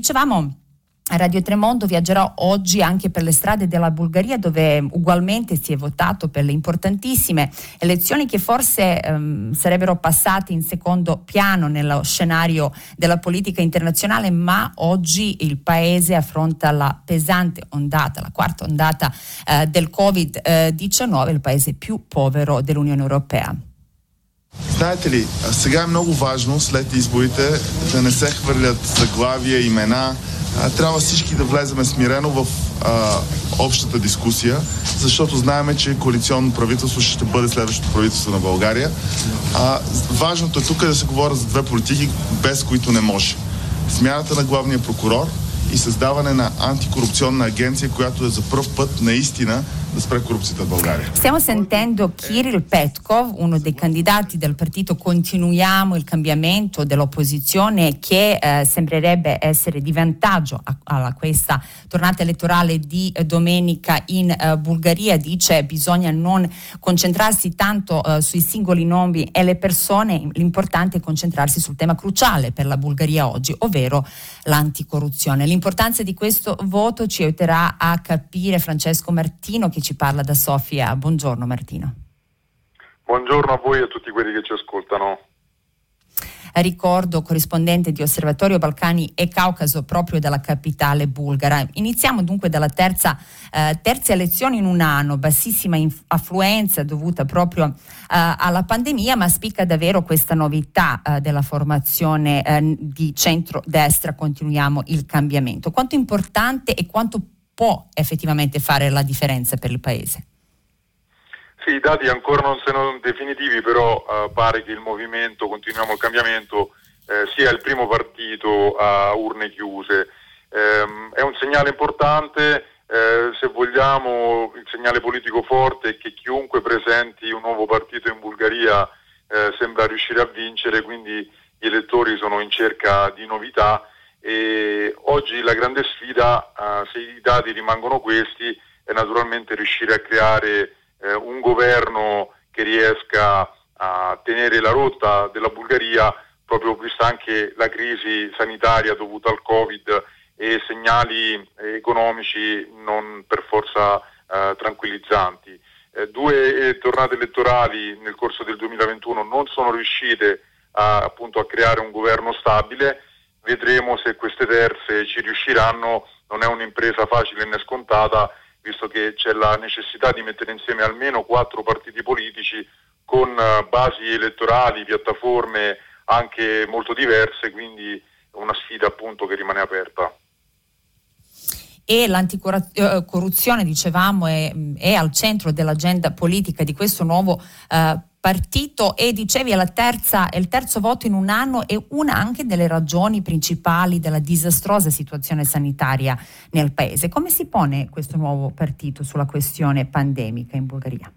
Dicevamo Radio Tremondo viaggerà oggi anche per le strade della Bulgaria dove ugualmente si è votato per le importantissime elezioni che forse ehm, sarebbero passate in secondo piano nello scenario della politica internazionale, ma oggi il paese affronta la pesante ondata, la quarta ondata eh, del Covid-19, il paese più povero dell'Unione Europea. Знаете ли, сега е много важно след изборите да не се хвърлят заглавия, имена, трябва всички да влеземе смирено в а, общата дискусия, защото знаеме, че коалиционно правителство ще бъде следващото правителство на България. А, важното е тук да се говоря за две политики, без които не може. Смяната на главния прокурор и създаване на антикорупционна агенция, която е за първ път наистина spre corruzione Bulgaria. Stiamo sentendo Kirill Petkov, uno dei candidati del partito Continuiamo il cambiamento dell'opposizione che eh, sembrerebbe essere di vantaggio a, a, questa tornata elettorale di eh, domenica in eh, Bulgaria. Dice bisogna non concentrarsi tanto eh, sui singoli nomi e le persone, l'importante è concentrarsi sul tema cruciale per la Bulgaria oggi, ovvero l'anticorruzione. L'importanza di questo voto ci aiuterà a capire Francesco Martino che ci parla da Sofia. Buongiorno Martino. Buongiorno a voi e a tutti quelli che ci ascoltano. Ricordo corrispondente di Osservatorio Balcani e Caucaso proprio dalla capitale bulgara. Iniziamo dunque dalla terza, eh, terza elezione in un anno, bassissima inf- affluenza dovuta proprio eh, alla pandemia, ma spicca davvero questa novità eh, della formazione eh, di centro-destra, continuiamo il cambiamento. Quanto importante e quanto può effettivamente fare la differenza per il Paese? Sì, i dati ancora non sono definitivi, però uh, pare che il movimento Continuiamo il Cambiamento eh, sia il primo partito a urne chiuse. Um, è un segnale importante, eh, se vogliamo il segnale politico forte è che chiunque presenti un nuovo partito in Bulgaria eh, sembra riuscire a vincere, quindi gli elettori sono in cerca di novità e oggi la grande sfida, uh, se i dati rimangono questi, è naturalmente riuscire a creare uh, un governo che riesca a tenere la rotta della Bulgaria, proprio vista anche la crisi sanitaria dovuta al Covid e segnali economici non per forza uh, tranquillizzanti. due tornate elettorali nel corso del 2021 non sono riuscite a, appunto, a creare un governo stabile vedremo se queste terze ci riusciranno, non è un'impresa facile né scontata, visto che c'è la necessità di mettere insieme almeno quattro partiti politici con eh, basi elettorali, piattaforme anche molto diverse, quindi una sfida appunto che rimane aperta. E l'anticorruzione, dicevamo, è, è, al centro dell'agenda politica di questo nuovo eh, partito e dicevi è, la terza, è il terzo voto in un anno e una anche delle ragioni principali della disastrosa situazione sanitaria nel paese. Come si pone questo nuovo partito sulla questione pandemica in Bulgaria?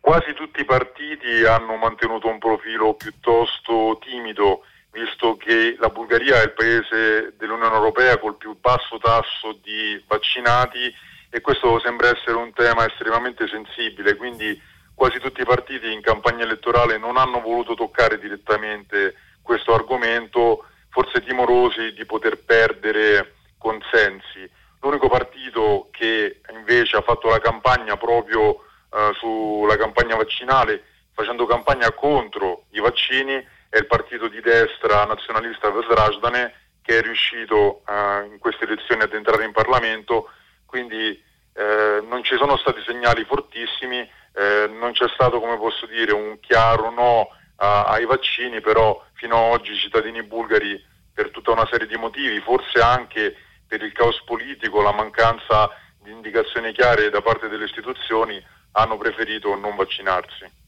Quasi tutti i partiti hanno mantenuto un profilo piuttosto timido, visto che la Bulgaria è il paese dell'Unione Europea col più basso tasso di vaccinati e questo sembra essere un tema estremamente sensibile, quindi quasi tutti i partiti in campagna elettorale non hanno voluto toccare direttamente questo argomento, forse timorosi di poter perdere consensi. L'unico partito che invece ha fatto la campagna proprio eh, sulla campagna vaccinale, facendo campagna contro i vaccini, è il partito di destra nazionalista Vesrajdane che è riuscito eh, in queste elezioni ad entrare in Parlamento, quindi eh, non ci sono stati segnali fortissimi, eh, non c'è stato, come posso dire, un chiaro no a, ai vaccini, però fino ad oggi i cittadini bulgari, per tutta una serie di motivi, forse anche per il caos politico, la mancanza di indicazioni chiare da parte delle istituzioni, hanno preferito non vaccinarsi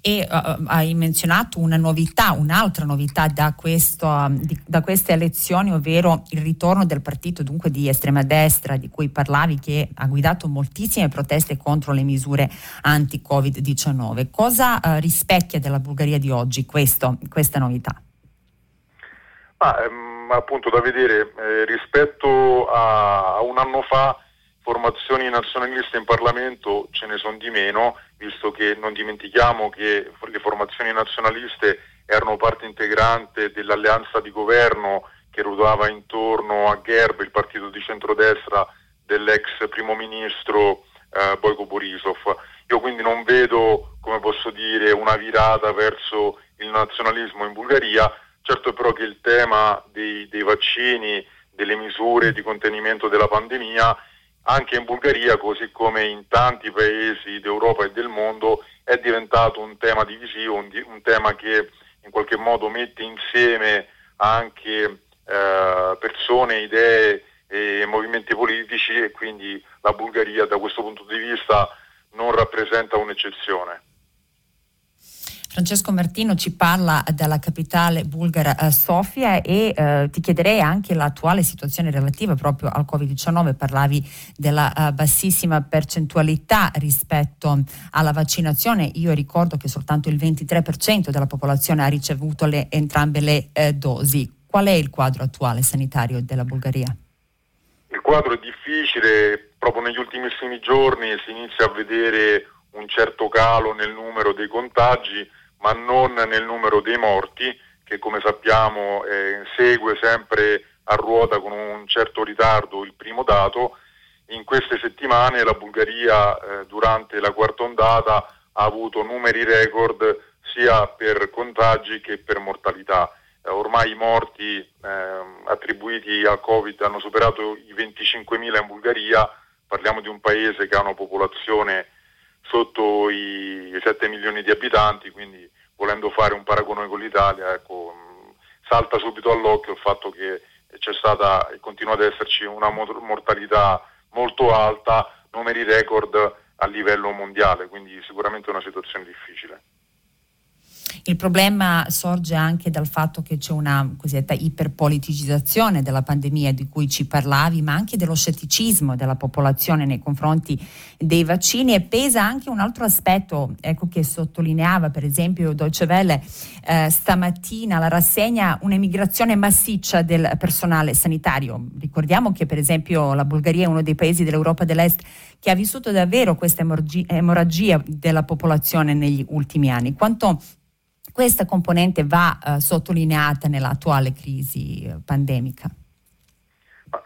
e uh, hai menzionato una novità, un'altra novità da, questo, di, da, queste elezioni, ovvero il ritorno del partito dunque di estrema destra di cui parlavi che ha guidato moltissime proteste contro le misure anti-Covid-19. Cosa uh, rispecchia della Bulgaria di oggi questo, questa novità? Ah, ehm, appunto da vedere eh, rispetto a, a un anno fa formazioni nazionaliste in Parlamento ce ne sono di meno, visto che non dimentichiamo che le formazioni nazionaliste erano parte integrante dell'alleanza di governo che ruotava intorno a Gerb, il partito di centrodestra dell'ex primo ministro eh, Boyko Borisov. Io quindi non vedo, come posso dire, una virata verso il nazionalismo in Bulgaria, certo però che il tema dei, dei vaccini, delle misure di contenimento della pandemia, anche in Bulgaria, così come in tanti paesi d'Europa e del mondo, è diventato un tema divisivo, un, un tema che in qualche modo mette insieme anche eh, persone, idee e movimenti politici e quindi la Bulgaria da questo punto di vista non rappresenta un'eccezione. Francesco Martino ci parla della capitale bulgara eh, Sofia e eh, ti chiederei anche l'attuale situazione relativa proprio al Covid-19. Parlavi della eh, bassissima percentualità rispetto alla vaccinazione. Io ricordo che soltanto il 23% della popolazione ha ricevuto le, entrambe le eh, dosi. Qual è il quadro attuale sanitario della Bulgaria? Il quadro è difficile, proprio negli ultimissimi giorni si inizia a vedere un certo calo nel numero dei contagi, ma non nel numero dei morti, che come sappiamo eh, segue sempre a ruota con un certo ritardo il primo dato. In queste settimane la Bulgaria eh, durante la quarta ondata ha avuto numeri record sia per contagi che per mortalità. Eh, ormai i morti ehm, attribuiti al Covid hanno superato i 25.000 in Bulgaria, parliamo di un paese che ha una popolazione sotto i 7 milioni di abitanti, quindi volendo fare un paragone con l'Italia, ecco, salta subito all'occhio il fatto che c'è stata e continua ad esserci una mortalità molto alta, numeri record a livello mondiale, quindi sicuramente una situazione difficile. Il problema sorge anche dal fatto che c'è una cosiddetta iperpoliticizzazione della pandemia di cui ci parlavi, ma anche dello scetticismo della popolazione nei confronti dei vaccini e pesa anche un altro aspetto ecco, che sottolineava per esempio Deutsche Welle eh, stamattina la rassegna un'emigrazione massiccia del personale sanitario. Ricordiamo che per esempio la Bulgaria è uno dei paesi dell'Europa dell'Est che ha vissuto davvero questa emorragia della popolazione negli ultimi anni. Quanto questa componente va eh, sottolineata nell'attuale crisi eh, pandemica?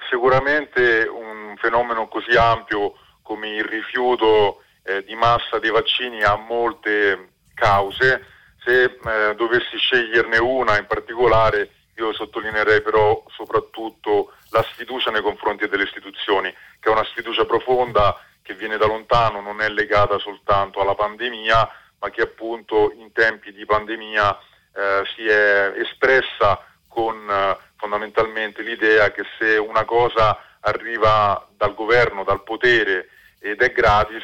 Sicuramente un fenomeno così ampio come il rifiuto eh, di massa dei vaccini ha molte cause. Se eh, dovessi sceglierne una in particolare, io sottolineerei però soprattutto la sfiducia nei confronti delle istituzioni, che è una sfiducia profonda che viene da lontano, non è legata soltanto alla pandemia, ma che appunto in tempi di pandemia eh, si è espressa con eh, fondamentalmente l'idea che se una cosa arriva dal governo, dal potere ed è gratis,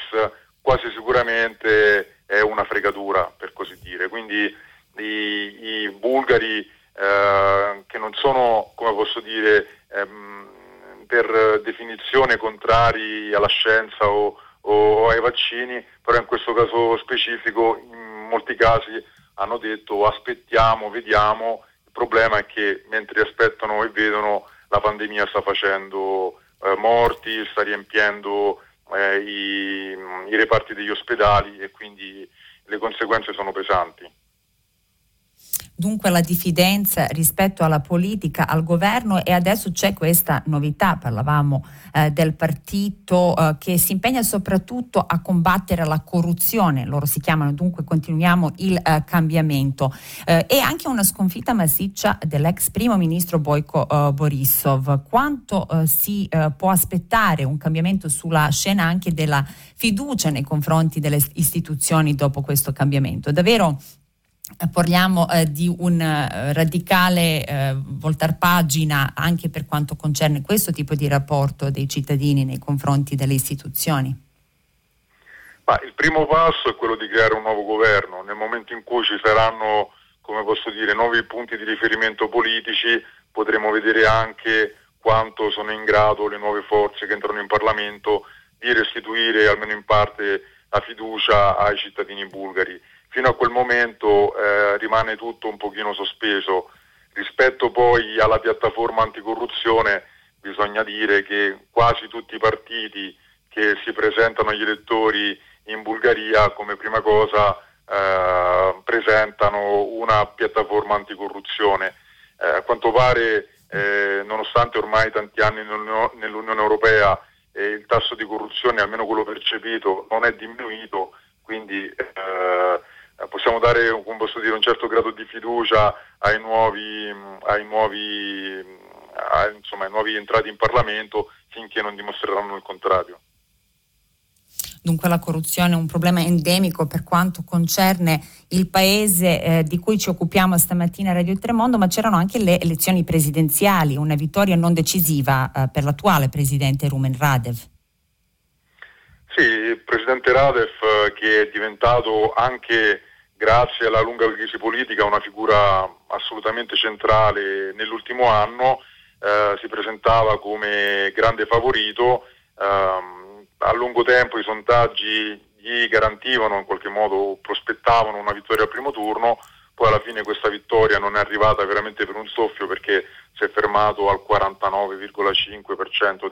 quasi sicuramente è una fregatura, per così dire. Quindi i, i bulgari eh, che non sono, come posso dire, ehm, per definizione contrari alla scienza o, o ai vaccini, però in questo caso specifico in molti casi hanno detto aspettiamo, vediamo, il problema è che mentre aspettano e vedono la pandemia sta facendo eh, morti, sta riempiendo eh, i, i reparti degli ospedali e quindi le conseguenze sono pesanti dunque la diffidenza rispetto alla politica, al governo e adesso c'è questa novità, parlavamo eh, del partito eh, che si impegna soprattutto a combattere la corruzione, loro si chiamano dunque continuiamo il eh, cambiamento eh, e anche una sconfitta massiccia dell'ex primo ministro Boyko eh, Borisov. Quanto eh, si può aspettare un cambiamento sulla scena anche della fiducia nei confronti delle istituzioni dopo questo cambiamento? Davvero parliamo eh, di un eh, radicale eh, voltar pagina anche per quanto concerne questo tipo di rapporto dei cittadini nei confronti delle istituzioni? Ma il primo passo è quello di creare un nuovo governo. Nel momento in cui ci saranno, come posso dire, nuovi punti di riferimento politici, potremo vedere anche quanto sono in grado le nuove forze che entrano in Parlamento di restituire almeno in parte la fiducia ai cittadini bulgari fino a quel momento eh, rimane tutto un pochino sospeso. Rispetto poi alla piattaforma anticorruzione bisogna dire che quasi tutti i partiti che si presentano agli elettori in Bulgaria come prima cosa eh, presentano una piattaforma anticorruzione. Eh, a quanto pare eh, nonostante ormai tanti anni nell'Unione Europea eh, il tasso di corruzione, almeno quello percepito, non è diminuito, quindi eh, possiamo dare un, dire, un, certo grado di fiducia ai nuovi, ai nuovi, ai, insomma, ai nuovi entrati in Parlamento finché non dimostreranno il contrario. Dunque la corruzione è un problema endemico per quanto concerne il paese eh, di cui ci occupiamo stamattina a Radio Tremondo, ma c'erano anche le elezioni presidenziali, una vittoria non decisiva eh, per l'attuale presidente Rumen Radev. Sì, il presidente Radev eh, che è diventato anche grazie alla lunga crisi politica una figura assolutamente centrale nell'ultimo anno, eh, si presentava come grande favorito. Ehm, a lungo tempo i sondaggi gli garantivano, in qualche modo prospettavano una vittoria al primo turno, poi alla fine questa vittoria non è arrivata veramente per un soffio perché si è fermato al 49,5%